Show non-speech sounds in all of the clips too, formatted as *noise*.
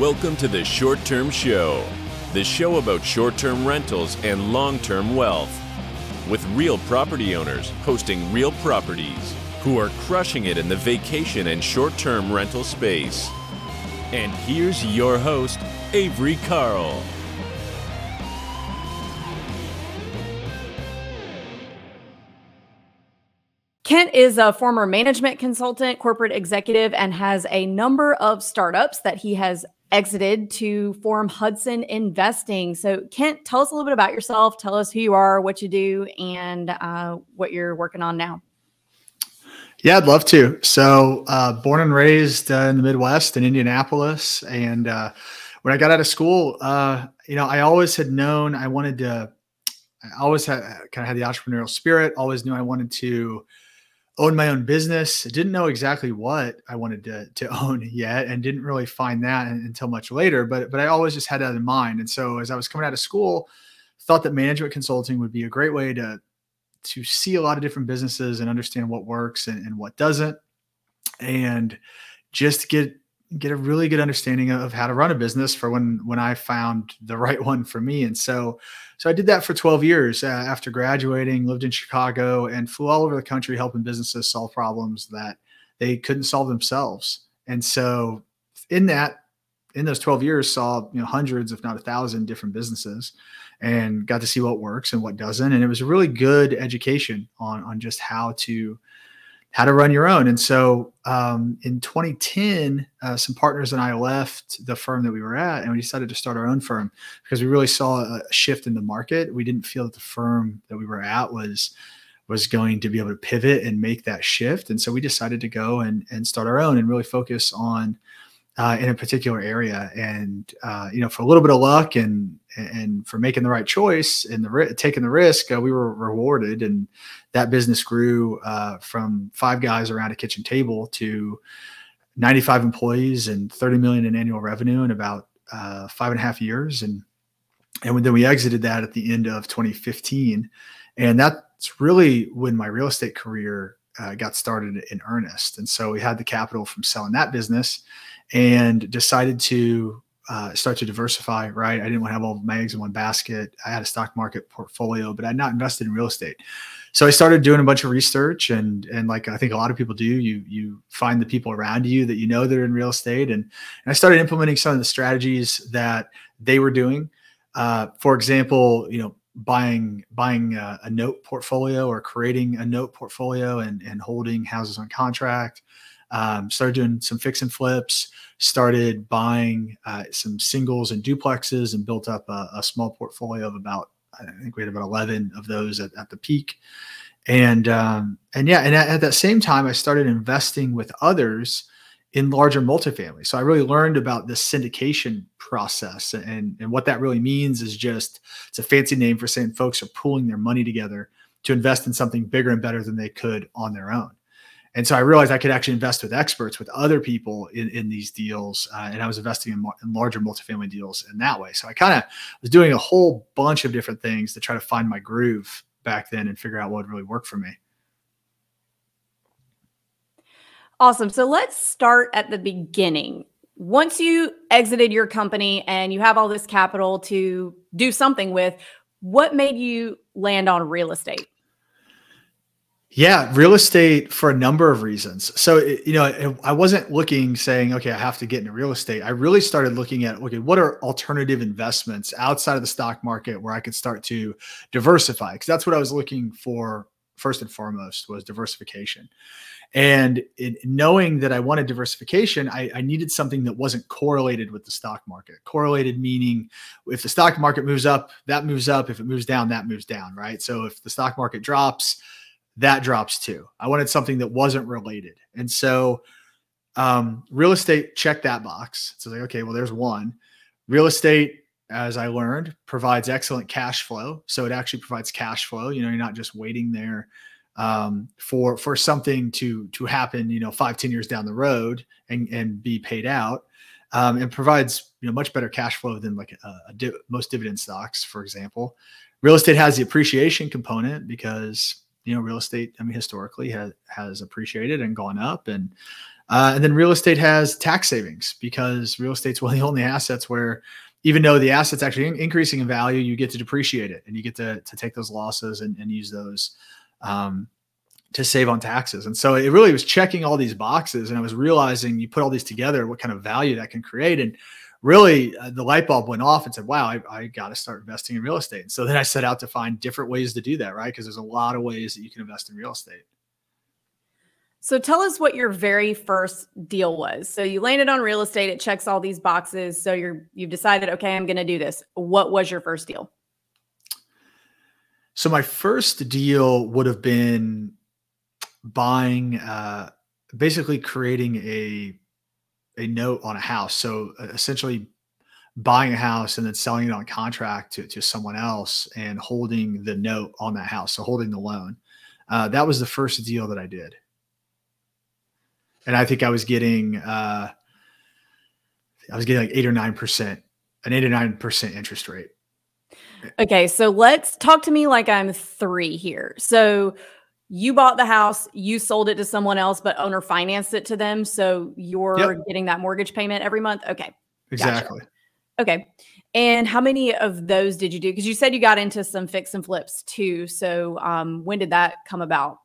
Welcome to the Short Term Show, the show about short term rentals and long term wealth. With real property owners hosting real properties who are crushing it in the vacation and short term rental space. And here's your host, Avery Carl. Kent is a former management consultant, corporate executive, and has a number of startups that he has exited to form Hudson Investing. So, Kent, tell us a little bit about yourself. Tell us who you are, what you do, and uh, what you're working on now. Yeah, I'd love to. So, uh, born and raised uh, in the Midwest in Indianapolis. And uh, when I got out of school, uh, you know, I always had known I wanted to, I always had kind of had the entrepreneurial spirit, always knew I wanted to own my own business. I didn't know exactly what I wanted to, to *laughs* own yet and didn't really find that until much later, but, but I always just had that in mind. And so as I was coming out of school, thought that management consulting would be a great way to, to see a lot of different businesses and understand what works and, and what doesn't. And just get get a really good understanding of how to run a business for when when I found the right *laughs* one for me. And so so I did that for 12 years uh, after graduating, lived in Chicago and flew all over the country helping businesses solve problems that they couldn't solve themselves. And so in that in those 12 years saw you know hundreds if not a thousand different businesses and got to see what works and what doesn't and it was a really good education on on just how to how to run your own. And so um, in 2010, uh, some partners and I left the firm that we were at and we decided to start our own firm because we really saw a shift in the market. We didn't feel that the firm that we were at was was going to be able to pivot and make that shift. And so we decided to go and, and start our own and really focus on uh, in a particular area. And uh, you know, for a little bit of luck and and for making the right choice and the taking the risk, uh, we were rewarded. And that business grew uh, from five guys around a kitchen table to 95 employees and 30 million in annual revenue in about uh, five and a half years. And and then we exited that at the end of 2015. And that's really when my real estate career uh, got started in earnest. And so we had the capital from selling that business and decided to uh, start to diversify. Right, I didn't want to have all my eggs in one basket. I had a stock market portfolio, but I'd not invested in real estate. So I started doing a bunch of research, and and like I think a lot of people do, you you find the people around you that you know that are in real estate, and, and I started implementing some of the strategies that they were doing. Uh, for example, you know, buying buying a, a, note portfolio or creating a note portfolio and and holding houses on contract um, started doing some fix and flips, started buying uh, some singles and duplexes, and built up a, a, small portfolio of about I think we had about eleven of those at, at the peak. And um, and yeah, and at, at that same time, I started investing with others in larger multifamily. So I really learned about the syndication process and, and what that really means is just it's a fancy name for saying folks are pooling their money together to invest in something bigger and better than they could on their own. And so I realized I could actually invest with experts, with other people in, in these deals. Uh, and I was investing in, in, larger multifamily deals in that way. So I kind of was doing a whole bunch of different things to try to find my groove back then and figure out what would really work for me. Awesome. So let's start at the beginning. Once you exited your company and you have all this capital to do something with, what made you land on real estate? Yeah, real estate for a number of reasons. So, you know, I wasn't looking saying, okay, I have to get into real estate. I really started looking at, okay, what are alternative investments outside of the stock market where I could start to diversify? Because that's what I was looking for first and foremost was diversification. And in knowing that I wanted diversification, I, I needed something that wasn't correlated with the stock market. Correlated meaning if the stock market moves up, that moves up. If it moves down, that moves down, right? So if the stock market drops, that drops too. I wanted something that wasn't related. And so um, real estate checked that box. So like, okay, well, there's one. Real estate, as I learned, provides excellent cash flow. So it actually provides cash flow. You know, you're not just waiting there um, for for something to to happen, you know, five, ten years down the road and and be paid out. Um, it provides you know much better cash flow than like a, a di- most dividend stocks, for example. Real estate has the appreciation component because you know, real estate, I mean, historically has, has appreciated and gone up. And, uh, and then real estate has tax savings because real estate's one of the only assets where even though the asset's actually in- increasing in value, you get to depreciate it and you get to, to take those losses and, and use those um, to save on taxes. And so it really was checking all these boxes and I was realizing you put all these together, what kind of value that can create. And really uh, the light bulb went off and said, wow, I, I got to start investing in real estate. And so then I set out to find different ways to do that, right? Because there's a lot of ways that you can invest in real estate. So tell us what your very first deal was. So you landed on real estate, it checks all these boxes. So you're you've decided, okay, I'm going to do this. What was your first deal? So my first deal would have been buying uh basically creating a a note on a house. So uh, essentially buying a house and then selling it on contract to, to someone else and holding the note on that house. So holding the loan. Uh, that was the first deal that I did. And I think I was getting, uh, I was getting like eight or 9%, an eight or 9% interest rate. Okay. So let's talk to me like I'm three here. So you bought the house, you sold it to someone else, but owner financed it to them. So you're yep. getting that mortgage payment every month. Okay. Exactly. Gotcha. Okay. And how many of those did you do? Because you said you got into some fix and flips too. So um, when did that come about?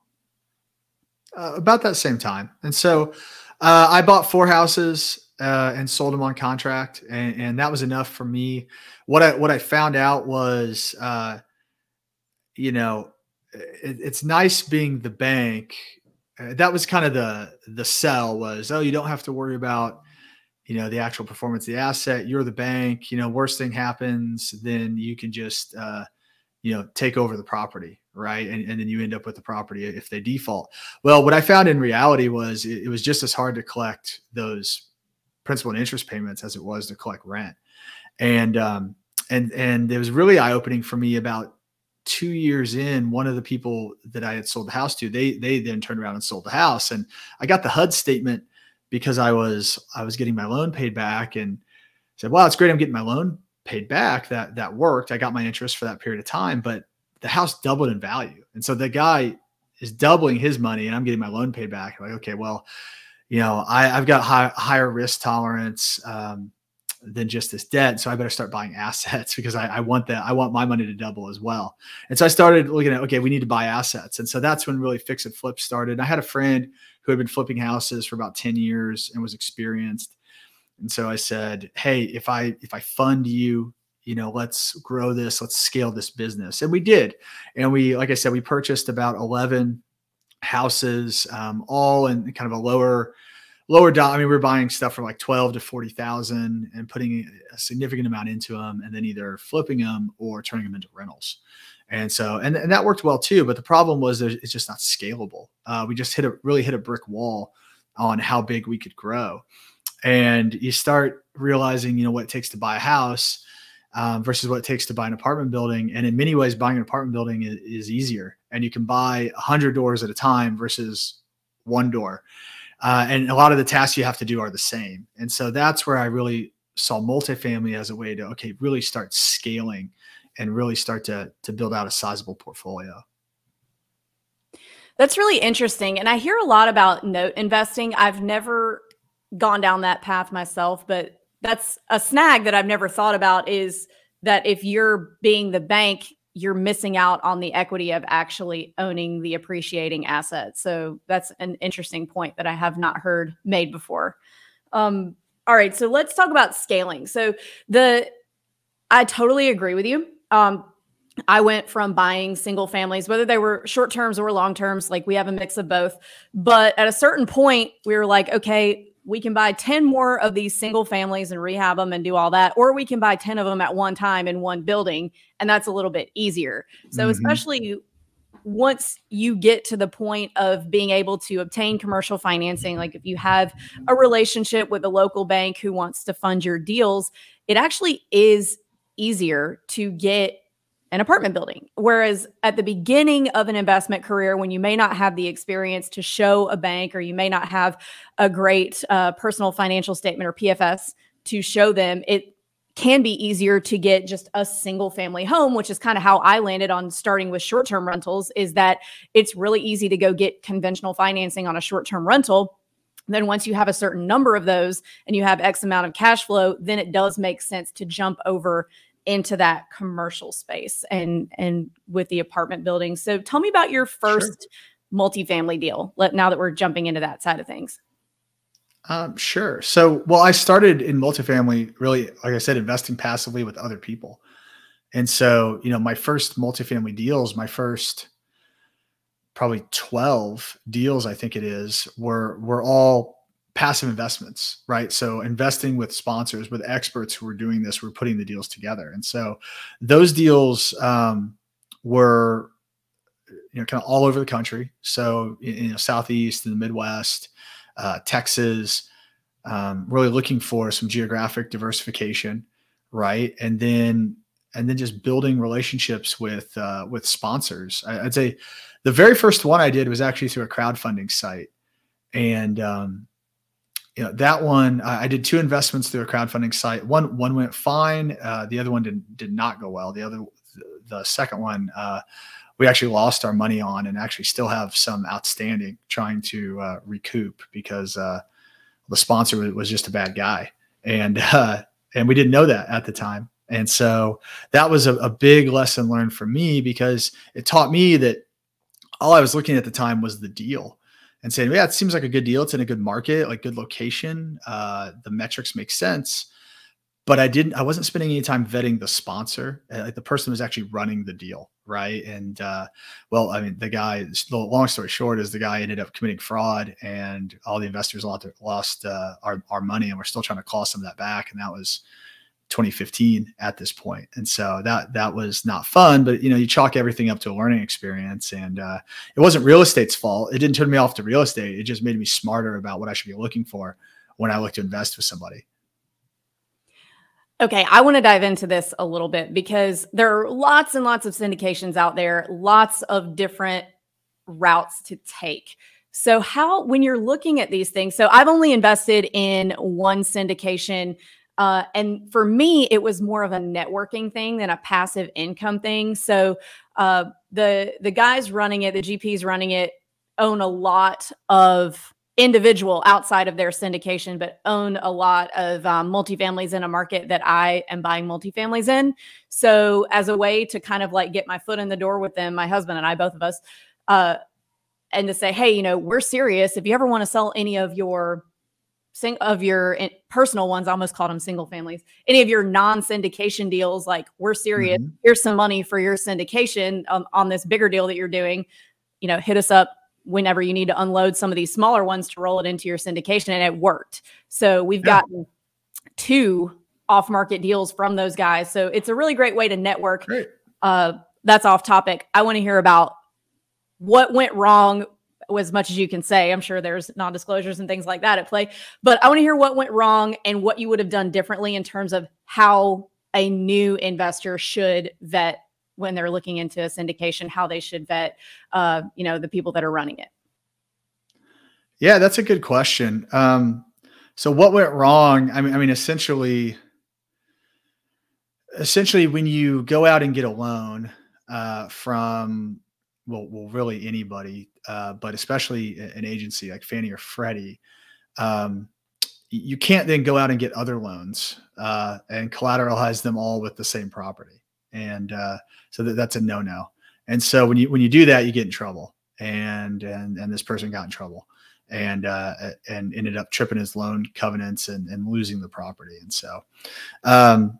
Uh, about that same time. And so uh, I bought four houses uh, and sold them on contract, and, and, that was enough for me. What I what I found out was, uh, you know, it, it's nice being the bank. Uh, that was kind of the the sell was oh you don't have to worry about you know the actual performance of the asset. You're the bank. You know, worst thing happens, then you can just uh, you know take over the property right and, and then you end up with the property if they default well what i found in reality was it, it was just as hard to collect those principal and interest payments as it was to collect rent and um, and and it was really eye-opening for me about two years in, one of the people that I had sold the house to, they they then turned around and sold the house. And I got the HUD statement because I was I was getting my loan paid back and said, Wow, it's great. I'm getting my loan paid back. That that worked. I got my interest for that period of time, but the house doubled in value. And so the guy is doubling his money and I'm getting my loan paid back. I'm like, okay, well, you know, I, have got high, higher risk tolerance. Um, than just this debt. So I better start buying *laughs* assets because I, I, want that. I want my money to double as well. And so I started looking at, okay, we need to buy assets. And so that's when really fix and flip started. I had a friend who had been flipping houses for about 10 years and was experienced. And so I said, Hey, if I, if I fund you, you know, let's grow this, let's scale this business. And we did. And we, like I said, we purchased about 11 houses, um, all in kind of a lower, lower down. I mean, we are buying stuff for like 12 to 40,000 and putting a significant amount into them and then either flipping them or turning them into rentals. And so, and, and that worked well too. But the problem was it's just not scalable. Uh, we just hit a really hit a brick wall on how big we could grow. And you start realizing, you know, what it takes to buy a house um, versus what it takes to buy an apartment building. And in many ways, buying an apartment building is, is easier. And you can buy hundred doors at a time versus one door. Uh, and a lot of the tasks you have to do are the same. And so that's where I really saw multifamily as a way to okay, really start scaling and really start to to build out a sizable portfolio. That's really interesting. And I hear a lot about note investing. I've never gone down that path myself, but that's a snag that I've never thought about is that if you're being the bank, you're missing out on the equity of actually owning the appreciating asset. So that's an interesting point that I have not heard made before. Um, all right, so let's talk about scaling. So the I totally agree with you. Um, I went from buying single families, whether they were short terms or long terms, like we have a mix of both. But at a certain point, we were like, okay, we can buy 10 more of these single families and rehab them and do all that or we can buy 10 of them at one time in one building and that's a little bit easier so mm-hmm. especially once you get to the point of being able to obtain commercial financing like if you have a relationship with a local bank who wants to fund your deals it actually is easier to get an apartment building. Whereas at the beginning of an investment career, when you may not have the experience to show a bank or you may not have a great uh, personal financial statement or PFS to show them, it can be easier to get just a single family home, which is kind of how I landed on starting with short term rentals, is that it's really easy to go get conventional financing on a short term rental. Then, once you have a certain number of those and you have X amount of cash flow, then it does make sense to jump over into that commercial space and and with the apartment building. So, tell me about your first sure. multifamily deal. Let now that we're jumping into that side of things. Um, sure. So, well, I started in multifamily really, like I said, investing passively with other people. And so, you know, my first multifamily deals, my first probably 12 deals, I think it is, were were all passive investments, right? So investing with sponsors, with experts who were doing this, were putting the deals together. And so those deals um, were, you know, kind of all over the country. So, you know, Southeast and the Midwest, uh, Texas, um, really looking for some geographic diversification, right? And then and then just building relationships with uh, with sponsors. I, would say the very first one I did was actually through a crowdfunding site, and um, you know that one I did two investments through a crowdfunding site. One one went fine. Uh, the other one did did not go well. The other the second one uh, we actually lost our money on and actually still have some outstanding trying to uh, recoup because uh, the sponsor was just a bad guy and uh, and we didn't know that at the time and so that was a, a big lesson learned for me because it taught me that all I was looking at the time was the deal and saying, yeah, it seems like a good deal. It's in a good market, like good location. Uh, the metrics make sense but I didn't, I wasn't spending any time vetting the sponsor, like the person who's actually running the deal. Right. And, uh, well, I mean, the guy, the long story short is the guy ended up committing fraud and all the investors lost, lost uh, our, our money and we're still trying to claw some of that back. And that was 2015 at this point. And so that, that was not fun, but you know, you chalk everything up to a learning experience and, uh, it wasn't real estate's fault. It didn't turn me off to real estate. It just made me smarter about what I should be looking for when I look to invest with somebody. Okay, I want to dive into this a little bit because there are lots and lots of syndications out there, lots of different routes to take. So, how, when you're looking at these things, so I've only invested in one syndication. Uh, and for me, it was more of a networking thing than a passive income thing. So, uh, the the guys running it, the GPs running it, own a lot of individual outside of their syndication, but own a lot of um, multifamilies in a market that I am buying multifamilies in. So, as a way to kind of like get my foot in the door with them, my husband and I, both of us, uh, and to say, hey, you know, we're serious. If you ever want to sell any of your sing of your personal ones, I almost called them single families, any of your non syndication deals, like we're serious. Mm-hmm. Here's some money for your syndication on, on this bigger deal that you're doing. You know, hit us up whenever you need to unload some of these smaller ones to roll it into your syndication and it worked so we've yeah. gotten two off market deals from those guys so it's a really great way to network uh that's off topic i want to hear about what went wrong as much as you can say. I'm sure there's non-disclosures and things like that at play but i want to hear what went wrong and what you would have done differently in terms of how a new investor should vet when they're looking into a syndication how they should vet uh, you know the people that are running it. Yeah that's a good question. Um, so what went wrong? I mean i mean essentially essentially when you go out and get a loan uh, from well, well really anybody uh, but especially an agency like fannie or freddie um, you can't then go out and get other loans uh, and collateralize them all with the same property and uh, so that, that's a no no. And so when you when you do that, you get in trouble. And and and this person got in trouble and uh, and ended up tripping his loan covenants and, and losing the property. And so, um,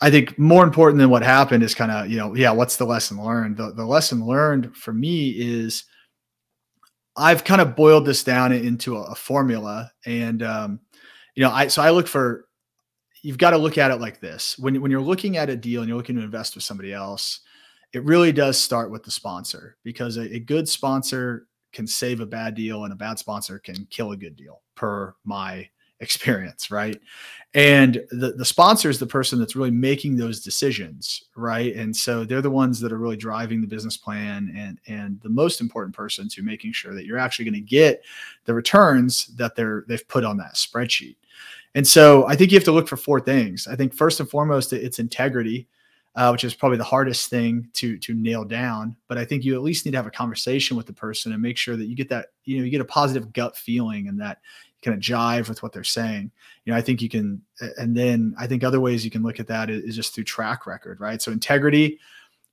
I think more important than what happened is kind of you know yeah, what's the lesson learned? The the lesson learned for me is I've kind of boiled this down into a, a formula, and um, you know I so I look for you've got to look at it like this when, when you're looking at a deal and you're looking to invest with somebody else it really does start with the sponsor because a, a good sponsor can save a bad deal and a bad sponsor can kill a good deal per my experience, right? And the, the sponsor is the person that's really making those decisions, right? And so they're the ones that are really driving the business plan and and the most important person to making sure that you're actually going to get the returns that they're they've put on that spreadsheet. And so I think you have to look for four things. I think first and foremost, it's integrity. Uh, which is probably the hardest thing to to nail down. But I think you at least need to have a conversation with the person and make sure that you get that you know you get a positive gut feeling and that kind of jive with what they're saying. You know, I think you can, and then I think other ways you can look at that is, just through track record, right? So integrity.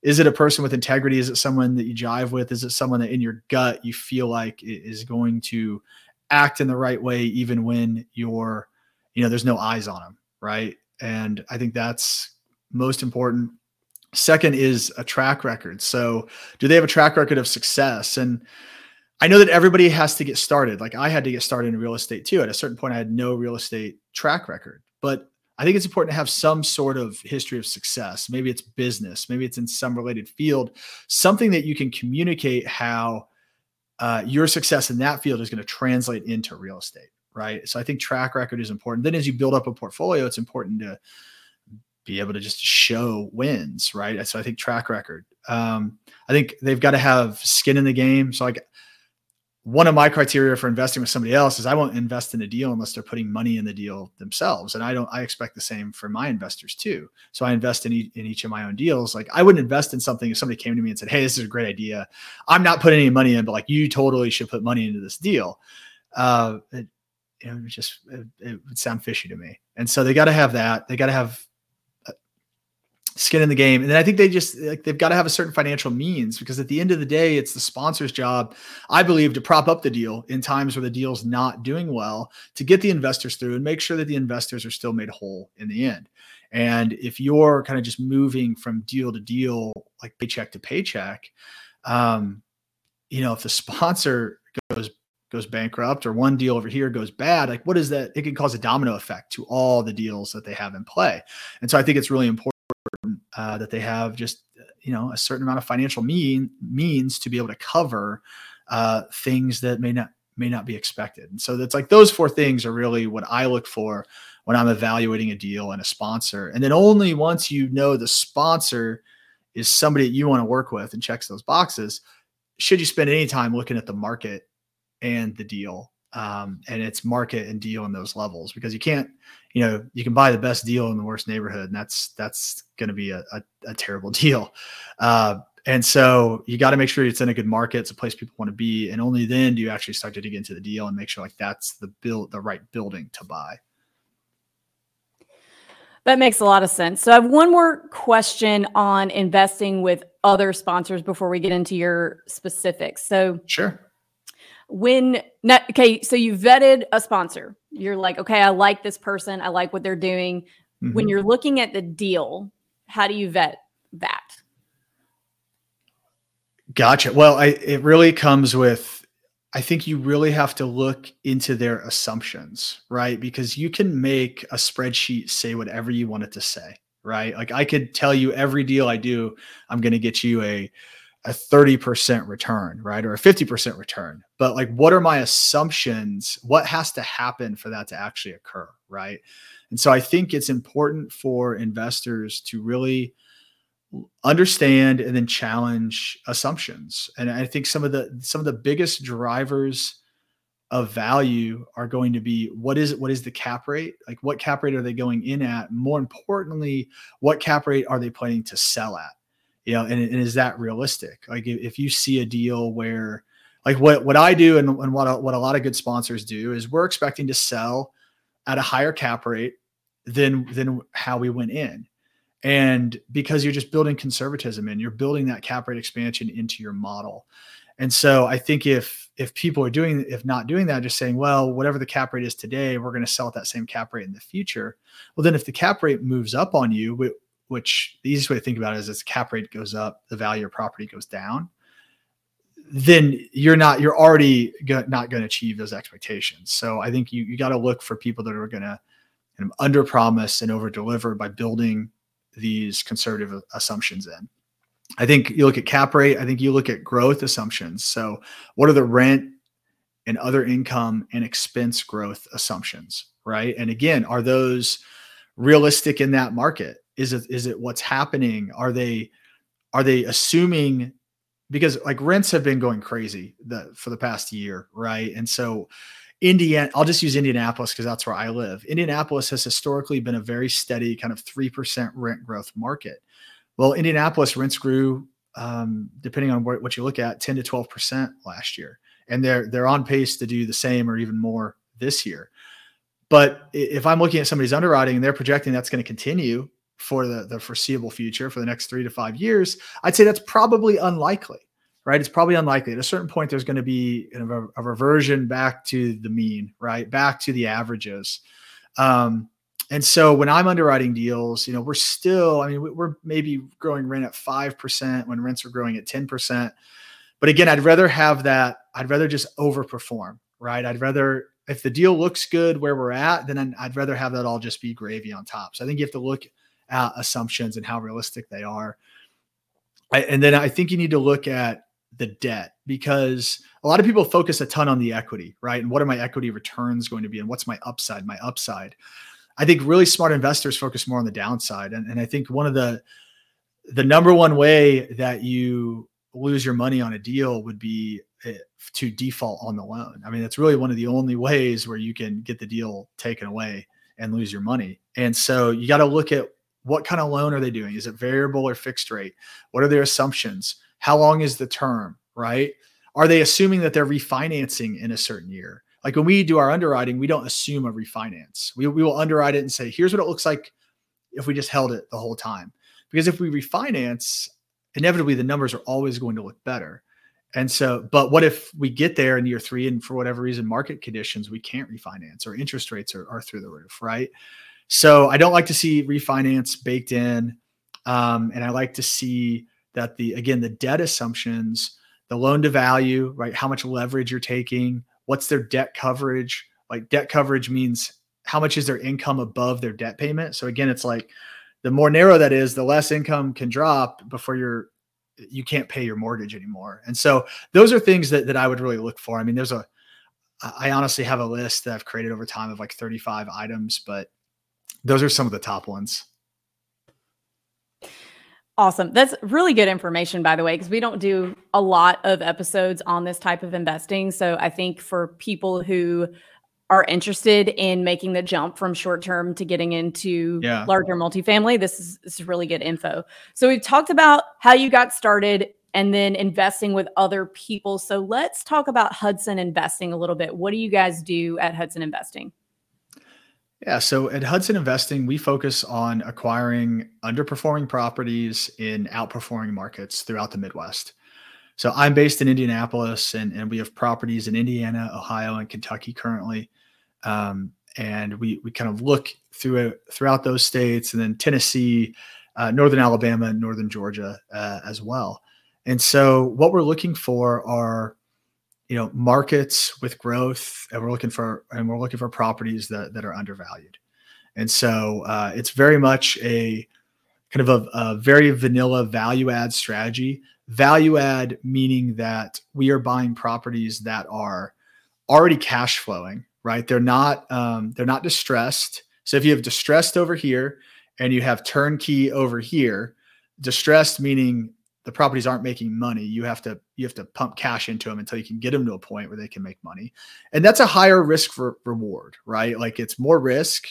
Is it a person with integrity? Is it someone that you jive with? Is it someone that in your gut you feel like is going to act in the right way, even when you're, you know, there's no eyes on them, right? And I think that's most important. Second is a track record. So, do they have a track record of success? And I know that everybody has to get started. Like I had to get started in real estate too. At a certain point, I had no real estate track record, but I think it's important to have some sort of history of success. Maybe it's business, maybe it's in some related field, something that you can communicate how uh, your success in that field is going to translate into real estate, right? So I think track record is important. Then as you build up a portfolio, it's important to be able to just show wins, right? So I think track record. Um, I think they've got to have skin in the game. So like one of my criteria for investing with somebody else is I won't invest in a deal unless they're putting money in the deal themselves. And I don't, I expect the same for my investors too. So I invest in, e- in each of my own deals. Like I wouldn't invest in something if somebody came to me and said, Hey, this is a great idea. I'm not putting any money in, but like you totally should put money into this deal. Uh, it, it just, it, it would sound fishy to me. And so they got to have that. They got to have skin in the game. And then I think they just like they've got to have a certain financial means because at the end of the day, it's the sponsor's job, I believe, to prop up the deal in times where the deal's not doing well to get the investors through and make sure that the investors are still made whole in the end. And if you're kind of just moving from deal to deal, like paycheck to paycheck, um, you know, if the sponsor goes goes bankrupt or one deal over here goes bad, like what is that? It can cause a domino effect to all the deals that they have in play. And so I think it's really important uh, that they have just you know a certain amount of financial mean means to be able to cover uh, things that may not may not be expected. And so that's like those four things are really what I look for when I'm evaluating a deal and a sponsor. And then only once you know the sponsor is somebody that you want to work with and checks those boxes, should you spend any time looking at the market and the deal um, and its market and deal in those levels because you can't you know you can buy the best deal in the worst neighborhood and that's that's going to be a, a, a, terrible *laughs* deal uh, and so you got to make sure it's in a good market it's a place people want to be and only then do you actually start to dig into the deal and make sure like that's the build the right building to buy that makes a lot of sense. So I have one more question on investing with other sponsors before we get into your specifics. So sure when okay so you vetted a sponsor. You're like okay i like this person. I like what they're doing. Mm-hmm. when you're looking at the deal how do you vet that? Gotcha. Well I, it really comes with i think you really have to look into their assumptions right? Because you can make a spreadsheet say whatever you want it to say right? Like i could tell you every deal i do i'm going to get you a a 30% return, right? Or a 50% return. But like, what are my assumptions? What has to happen for that to actually occur, right? And so I think it's important for investors to really understand and then challenge assumptions. And I think some of the some of the biggest drivers of value are going to be what is what is the cap rate? Like what cap rate are they going in at? More importantly, what cap rate are they planning to sell at? You know, and, and is that realistic? Like if, you see a deal where, like what what I do and, and what a, what a lot of good sponsors do is we're expecting to sell at a higher cap rate than than how we went in, and because you're just building conservatism and you're building that cap rate expansion into your model. And so I think if if people are doing if not doing that, just saying, well, whatever the cap rate is today, we're going to sell at that same cap rate in the future. Well, then if the cap rate moves up on you, which the easiest way to think about it is as cap rate goes up, the value of property goes down, then you're not, you're already go, not going to achieve those expectations. So I think you, you got to look for people that are going to kind under promise and over deliver by building these conservative assumptions in. I think you look at cap rate, I think you look at growth assumptions. So what are the rent and other income and expense growth assumptions, right? And again, are those realistic in that market? Is it is it what's happening? Are they are they assuming because like rents have been going crazy the, for the past year, right? And so Indiana, I'll just use Indianapolis because that's where I live. Indianapolis has historically been a very steady kind of 3% rent growth market. Well, Indianapolis rents grew, um, depending on what, what you look at, 10 to 12% last year. And they're, they're on pace to do the same or even more this year. But if I'm looking at somebody's underwriting and they're projecting that's going to continue for the, the foreseeable future for the next three to five years, I'd say that's probably unlikely right? It's probably unlikely. At a certain point, there's going to be a, a reversion back to the mean, right? Back to the averages. Um, and so when I'm underwriting deals, you know, we're still, I mean, we're maybe growing rent at 5% when rents are growing at 10%. But again, I'd rather have that, I'd rather just overperform, right? I'd rather, if the deal looks good where we're at, then I'd rather have that all just be gravy on top. So I think you have to look at assumptions and how realistic they are. I, and then I think you need to look at the debt because a lot of people focus a ton on the equity, right? And what are my equity returns going to be? And what's my upside? My upside. I think really smart investors focus more on the downside. And, and I think one of the the number one way that you lose your money on a deal would be eh, to default on the loan. I mean, that's really one of the only ways where you can get the deal taken away and lose your money. And so you got to look at what kind of loan are they doing? Is it variable or fixed rate? What are their assumptions? How long is the term, right? Are they assuming that they're refinancing in a certain year? Like when we do our underwriting, we don't assume a refinance. We, we will underwrite it and say, here's what it looks like if we just held it the whole time. Because if we refinance, inevitably the numbers are always going to look better. And so, but what if we get there in year three and for whatever reason, market conditions, we can't refinance or interest rates are, are through the roof, right? So I don't like to see refinance baked in. Um, and I like to see that the again the debt assumptions the loan to value right? How much leverage you're taking what's their debt coverage? Like debt coverage means how much is their income above their debt payment? So again it's like the more narrow that is the less income can drop before you're you can't pay your mortgage anymore. And so those are things that, that i would really look for. I mean there's a i honestly have a list that i've created over time of like 35 items but those are some of the top ones Awesome. That's really good information, by the way, because we don't do a lot of episodes on this type of investing. So I think for people who are interested in making the jump from short term to getting into yeah. larger multifamily, this is, this is really good info. So we've talked about how you got started and then investing with other people. So let's talk about Hudson Investing a little bit. What do you guys do at Hudson Investing? Yeah. So at Hudson Investing, we focus on acquiring underperforming properties in outperforming markets throughout the Midwest. So I'm based in Indianapolis, and, and we have properties in Indiana, Ohio, and Kentucky currently. Um, and we we kind of look through throughout those states, and then Tennessee, uh, Northern Alabama, and Northern Georgia uh, as well. And so what we're looking for are you know markets with growth and we're looking for and we're looking for properties that that are undervalued. And so uh, it's very much a kind of a, a, very vanilla value add strategy. Value add meaning that we are buying properties that are already cash flowing right? They're not um, they're not distressed. So if you have distressed over here and you have turnkey over here distressed meaning the properties aren't making money you have to you have to pump cash into them until you can get them to a point where they can make money. And that's a higher risk for reward right? Like it's more risk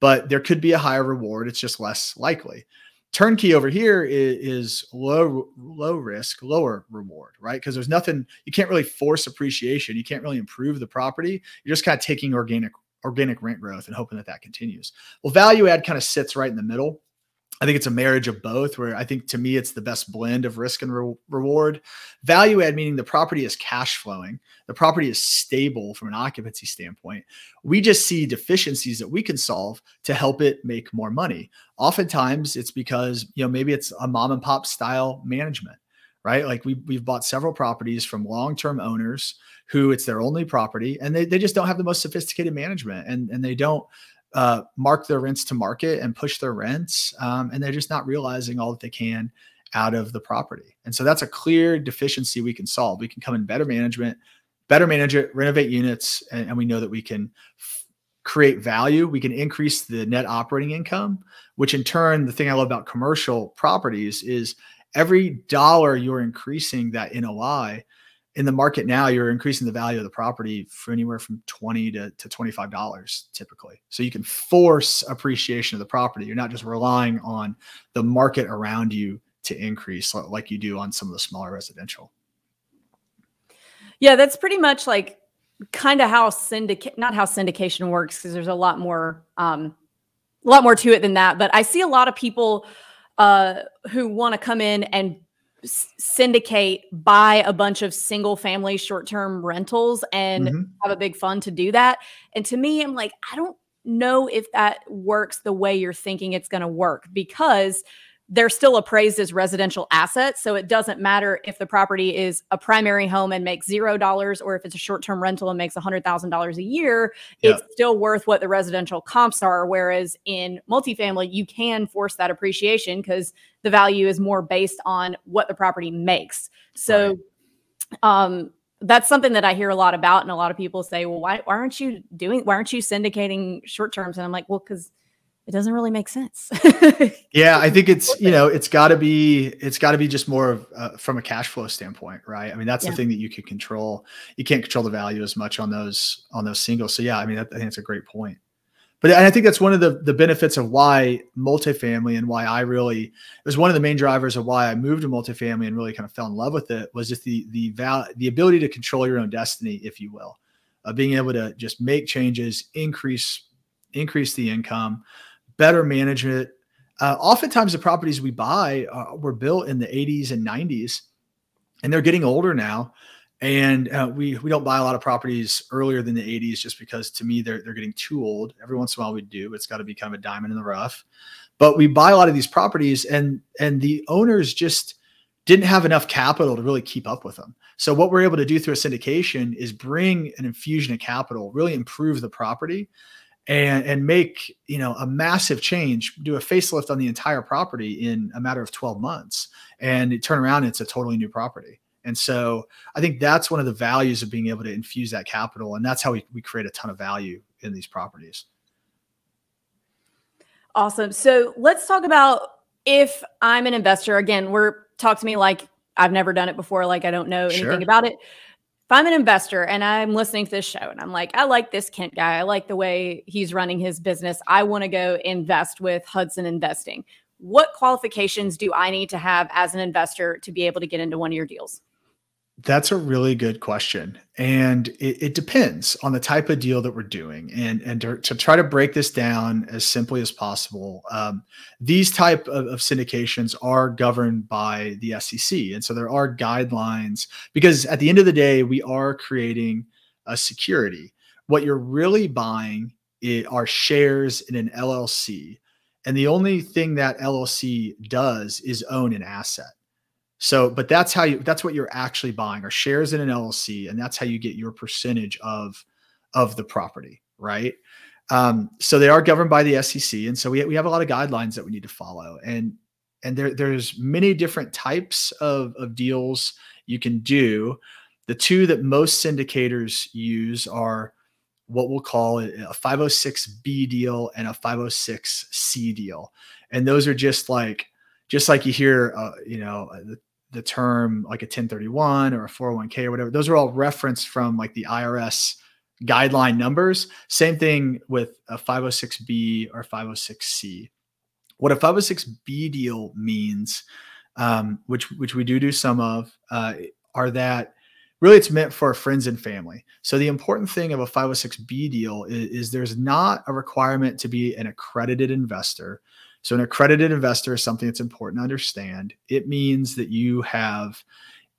but there could be a higher reward. It's just less likely. Turnkey over here is, is low low risk lower reward right? Because there's nothing you can't really force appreciation. You can't really improve the property. You're just kind of taking organic organic rent growth and hoping that that continues. Well value add kind of sits right in the middle I think it's a marriage of both, where I think to me it's the best blend of risk and re- reward. Value add meaning the property is cash flowing, the property is stable from an occupancy standpoint. We just see deficiencies that we can solve to help it make more money. Oftentimes it's because, you know, maybe it's a mom and pop style management, right? Like we, we've bought several properties from long term owners who it's their only property and they, they just don't have the most sophisticated management and, and they don't uh, mark their rents to market and push their rents, um, and they're just not realizing all that they can out of the property. And so that's a clear deficiency we can solve. We can come in better management, better manage it, renovate units, and, and we know that we can f- create value. We can increase the net operating income, which in turn, the thing I love about commercial properties is every dollar you're increasing that NOI in the market now, you're increasing the value of the property for anywhere from 20 to, to $25 typically. So you can force appreciation of the property. You're not just relying on the market around you to increase like you do on some of the smaller residential. Yeah, that's pretty much like kind of how syndicate not how syndication works because there's a lot more um a lot more to it than that, but I see a lot of people uh who want to come in and syndicate buy a bunch of single family short-term rentals and mm-hmm. have a big fund to do that. And to me I'm like I don't know if that works the way you're thinking it's going to work because they're still appraised as residential assets. So it doesn't matter if the property is a primary home and makes zero dollars or if it's a short term rental and makes $100,000 a year, yeah. it's still worth what the residential comps are. Whereas in multifamily, you can force that appreciation because the value is more based on what the property makes. So, right. um, that's something that I hear a lot about, and a lot of people say, "Well, why, why aren't you doing? Why aren't you syndicating short terms?" And I'm like, "Well, because it doesn't really make sense. *laughs* yeah, I think it's you *laughs* know it's got to be it's got to be just more of uh, from a cash flow standpoint, right? I mean that's yeah. the thing that you can control. You can't control the value as much on those on those singles. So yeah, I mean that, I think it's a great point. But I think that's one of the the benefits of why multifamily and why I really it was one of the main drivers of why I moved to multifamily and really kind of fell in love with it was just the the val the ability to control your own destiny, if you will, uh, being able to just make changes, increase increase the income better management. Uh, oftentimes, the properties we buy uh, were built in the 80s and 90s, and they're getting older now. And uh, we we don't buy a lot of properties earlier than the 80s just because to me they're they're getting too old. Every once in a while we do. It's got to be kind of a diamond in the rough. But we buy a lot of these properties, and and the owners just didn't have enough capital to really keep up with them. So what we're able to do through a syndication is bring an infusion of capital, really improve the property and and make you know a massive change do a facelift on the entire property in a matter of 12 months and it turn around it's a totally new property. And so i think that's one of the values of being able to infuse that capital and that's how we, we create a ton of value in these properties. Awesome. So let's talk about if i'm an investor again we're talk to me like i've never done it before like i don't know anything sure. about it I'm an investor and I'm listening to this show and I'm like, I like this Kent guy, I like the way he's running his business, I want to go invest with Hudson Investing. What qualifications do I need to have as an investor to be able to get into one of your deals? That's a really good question. And it, it, depends on the type of deal that we're doing. And, and to, to try to break this down as simply as possible, um, these type of, of, syndications are governed by the SEC. And so there are guidelines because at the end of the day, we are creating a security. What you're really buying are shares in an LLC. And the only thing that LLC does is own an asset. So, but that's how you that's what you're actually buying are shares in an LLC, and that's how you get your percentage of of the property, right? Um, so they are governed by the SEC, and so we we have a lot of guidelines that we need to follow, and and there there's many different types of of deals you can do. The two that most syndicators use are what we'll call a 506B deal and a 506C deal, and those are just like just like you hear, uh, you know, uh, the, the term like a 1031 or a 401k or whatever, those are all referenced from like the IRS guideline numbers. Same thing with a 506B or 506C. What a 506B deal means, um, which which we do do some of, uh, are that really it's meant for friends and family. So the important thing of a 506B deal is, is there's not a requirement to be an accredited investor. So, an accredited investor is something that's important to understand. It means that you have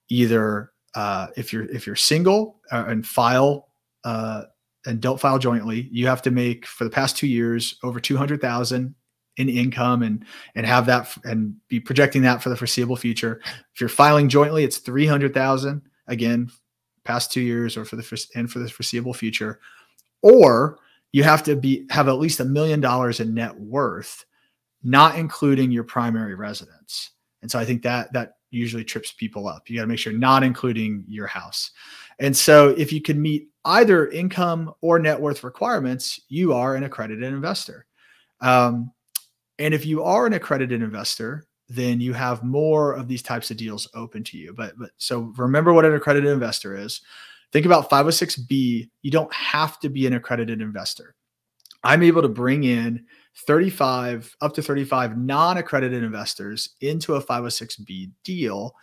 either uh, if you're if you're single uh, and file uh, and don't file jointly, you have to make for the past two years over two hundred thousand in income and and have that and be projecting that for the foreseeable future. If you're filing jointly, it's three hundred thousand again, past two years or for the and for the foreseeable future, or you have to be have at least a million dollars in net worth not including your primary residence. And so I think that that usually trips people up. You got to make sure not including your house. And so if you can meet either income or net worth requirements, you are an accredited investor. Um, and if you are an accredited investor, then you have more of these types of deals open to you. But but so remember what an accredited investor is. Think about 506B. You don't have to be an accredited investor. I'm able to bring in 35 up to 35 non-accredited investors into a 506B deal.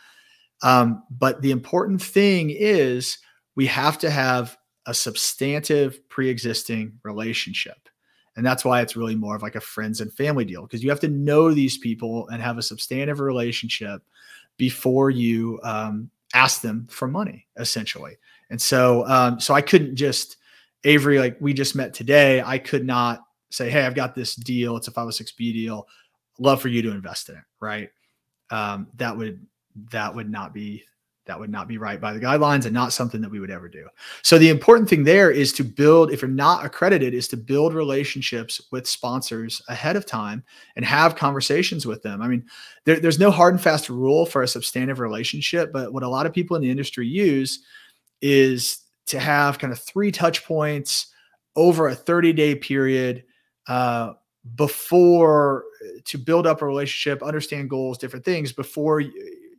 Um, but the important thing is we have to have a substantive pre-existing relationship. And that's why it's really more of like a friends and family deal because you have to know these people and have a substantive relationship before you um, ask them for money, essentially. And so, um, so I couldn't just Avery, like we just met today. I could not say, "Hey, I've got this deal. It's a 506b deal. Love for you to invest in it." Right? Um, that would that would not be that would not be right by the guidelines and not something that we would ever do. So the important thing there is to build, if you're not accredited, is to build relationships with sponsors ahead of time and have conversations with them. I mean, there, there's no hard and fast rule for a substantive relationship, but what a lot of people in the industry use is to have kind of three touch points over a 30 day period uh, before to build up a relationship, understand goals, different things before you,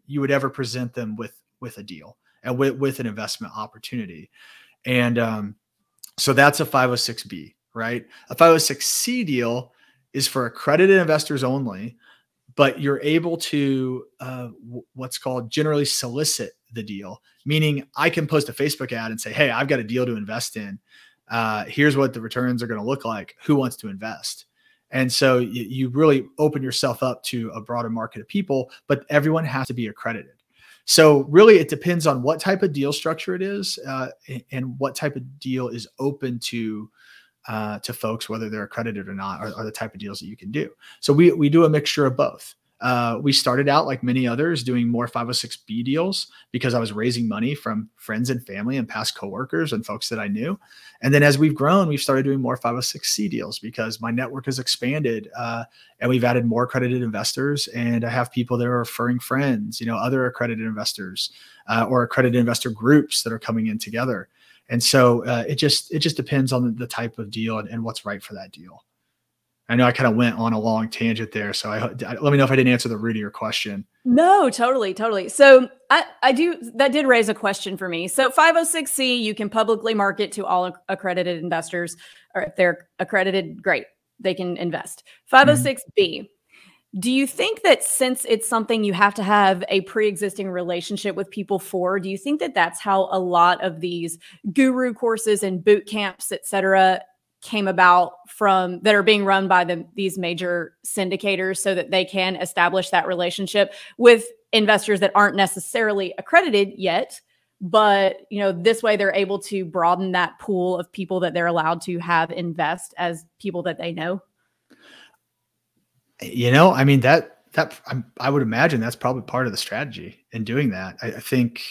you would ever present them with with a deal and with, with an investment opportunity. And um, so that's a 506B, right? A 506C deal is for accredited investors only, but you're able to uh, w- what's called generally solicit the deal, meaning I can post a Facebook ad and say, Hey, I've got a deal to invest in. Uh, here's what the returns are going to look like. Who wants to invest? And so you, you really open yourself up to a broader market of people, but everyone has to be accredited. So really, it depends on what type of deal structure it is uh, and what type of deal is open to uh, to folks, whether they're accredited or not, are, are, the type of deals that you can do. So we we do a mixture of both. Uh, we started out like many others doing more 506b deals because I was raising money from friends and family and past coworkers and folks that I knew. And then as we've grown, we've started doing more 506c deals because my network has expanded uh, and we've added more accredited investors. And I have people that are referring friends, you know, other accredited investors uh, or accredited investor groups that are coming in together. And so uh, it just it just depends on the type of deal and, and what's right for that deal. I know I kind of went on a long tangent there, so I, I, let me know if I didn't answer the root of your question. No, totally, totally. So I, I do that did raise a question for me. So 506c, you can publicly market to all accredited investors, or if they're accredited, great, they can invest. 506b. Mm-hmm. Do you think that since it's something you have to have a pre-existing relationship with people for, do you think that that's how a lot of these guru courses and boot camps, et cetera, came about from that are being run by the, these major syndicators so that they can establish that relationship with investors that aren't necessarily accredited yet. But you know this way they're able to broaden that pool of people that they're allowed to have invest as people that they know. Eh, you know i mean that that i would imagine that's probably part of the strategy in doing that. I, I think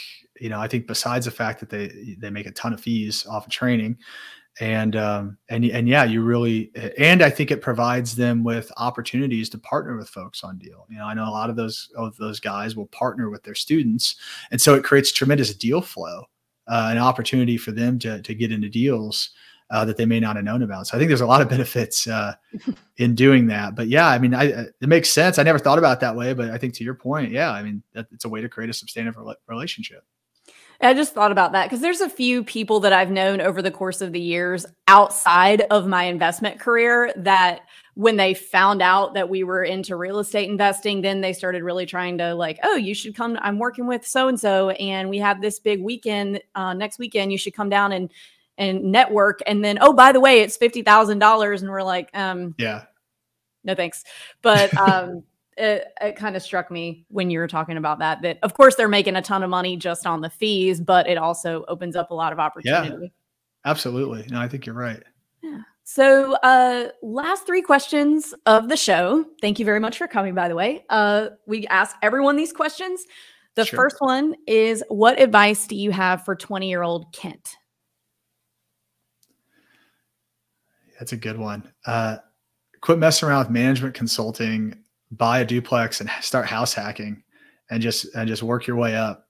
you know i think besides the fact that they they make a ton of fees off of training and um, and and yeah, you really and I think it provides them with opportunities to partner with folks on deal. You know, I know a lot of those of those guys will partner with their students, and so it creates tremendous deal flow, uh, an opportunity for them to to get into deals uh, that they may not have known about. So I think there's a lot of *laughs* benefits uh, in doing that. But yeah, I mean, I, it makes sense. I never thought about it that way, but I think to your point, yeah, I mean, that, it's a way to create a substantive relationship. I just thought about that because there's a few people that I've known over the course of the years outside of my investment career that when they found out that we were into real estate investing, then they started really trying to like, oh, you should come. I'm working with so and so, and we have this big weekend uh, next weekend. You should come down and and network. And then, oh, by the way, it's fifty thousand dollars, and we're like, um, yeah, no thanks. But um, it, it kind of struck me when you were talking about that that of course they're making a ton of money just on the fees but it also opens up a lot of opportunity. Yeah, absolutely. No i think you're right. Yeah. So uh last three questions of the show. Thank you very much for coming by the way. Uh we ask everyone these questions. The sure. first one is what advice do you have for 20 year old kent? That's a good one. Uh quit messing around with management consulting buy a duplex and *laughs* start house hacking and just and just work your way up.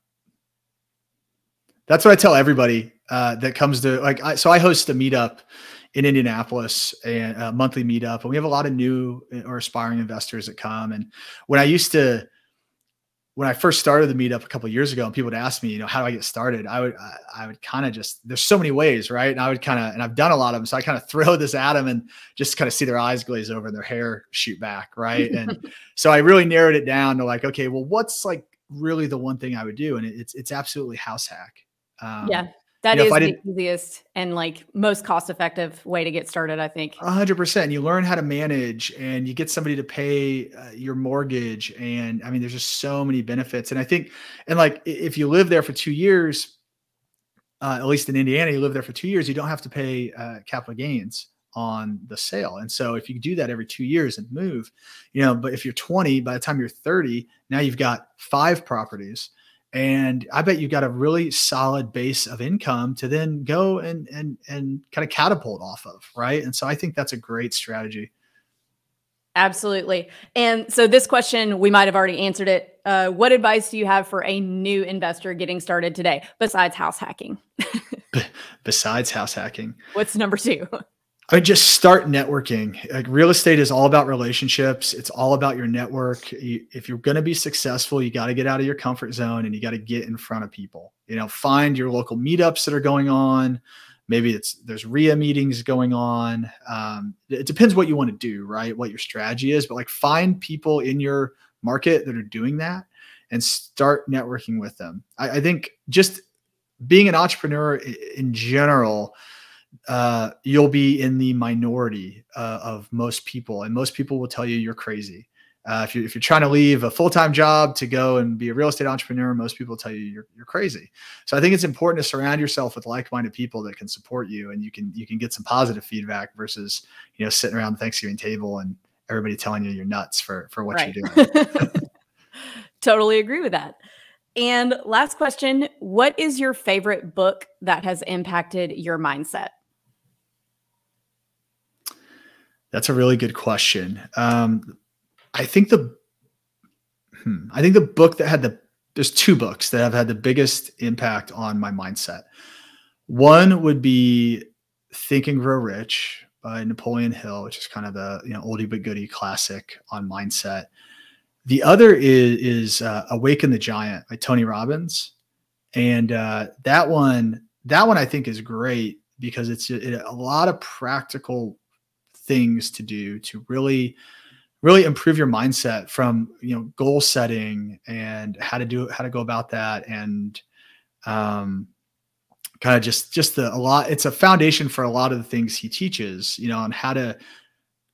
That's what I tell everybody uh, that comes to like. I, so I host a meetup in Indianapolis and a monthly meetup, and we have a lot of new or aspiring investors that come. And when I used to when I first started the meetup a couple years ago and people would ask me, you know, how do I get started? I would, I, I would kind of just, there's so many ways, right? And I would kind of, and I've done a lot of them. So I kind of *laughs* throw this at them and just kind of see their eyes glaze over and their hair shoot back. Right. and *laughs* so I really narrowed it down to like, okay, well, what's like really the one thing I would do? And it's, it's absolutely house hack. Um, yeah. That you know, is the easiest and like most cost effective way to get started, I think. A hundred percent. You learn how to manage and you get somebody to pay uh, your mortgage. And I mean, there's just so many benefits. And I think, and like if you live there for two years, uh, at least in Indiana, you live there for two years, you don't have to pay uh, capital gains on the sale. And so if you do that every two years and move, you know, but if you're 20, by the time you're 30, now you've got five properties and I bet you got a really solid base of income to then go and and and kind of catapult off of, right? And so I think that's a great strategy. Absolutely. And so this question, we might have already answered it. Uh, what advice do you have for a new investor getting started today, besides house hacking? *laughs* besides house hacking, what's number two? I just start networking. Like real estate is all about relationships. It's all about your network. You, if you're going to be successful, you got to get out of your comfort zone and you got to get in front of people. You know, find your local meetups that are going on. Maybe it's there's RIA meetings going on. Um, it depends what you want to do, right? What your strategy is, but like find people in your market that are doing that and start networking with them. I, I think just being an entrepreneur in general uh, you'll be in the minority uh, of most people, and most people will tell you you're crazy. Uh, if, you, if you're trying to leave a full-time job to go and be a real estate entrepreneur, most people tell you you're, you're crazy. So I think it's important to surround yourself with like-minded people that can support you, and you can you can get some positive feedback versus you know sitting around the Thanksgiving table and everybody telling you you're nuts for for what right. you're doing. *laughs* totally agree with that. And last question: What is your favorite book that has impacted your mindset? That's a really good question. Um, I think the hmm, I think the book that had the there's two books that have had the biggest impact on my mindset. One would be Think and Grow Rich by Napoleon Hill, which is kind of the you know oldie but goodie classic on mindset. The other is, is uh, Awaken the Giant by Tony Robbins, and uh, that one that one I think is great because it's it, a lot of practical things to do to really really improve your mindset from you know goal setting and how to do how to go about that and um kind of just just the a lot it's a foundation for a lot of the things he teaches you know on how to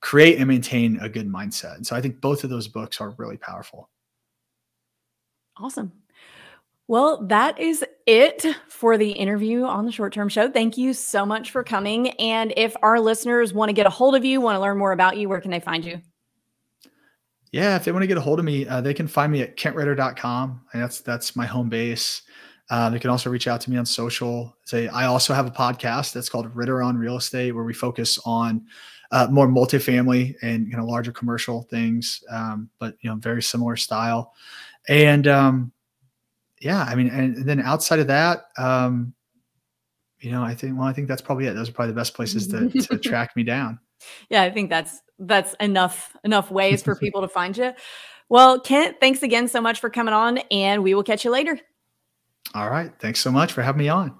create and maintain a good mindset. And so i think both of those books are really powerful. Awesome well, that is it for the interview on the short term show. Thank you so much for coming. And if our listeners want to get a hold of you, want to learn more about you, where can they find you? Yeah, if they want to get a hold of me, uh, they can find me at kentritter.com. And that's that's my home base. Uh, they can also reach out to me on social. Say I also have a podcast that's called Ritter on Real Estate, where we focus on uh, more multifamily and you know larger commercial things, um, but you know very similar style. And um, yeah, I mean, and then outside of that, um, you know, I think well, I think that's probably it. Those are probably the best places to, *laughs* to track me down. Yeah, I think that's that's enough enough ways for *laughs* people to find you. Well, Kent, thanks again so much for coming on, and we will catch you later. All right. Thanks so much for having me on.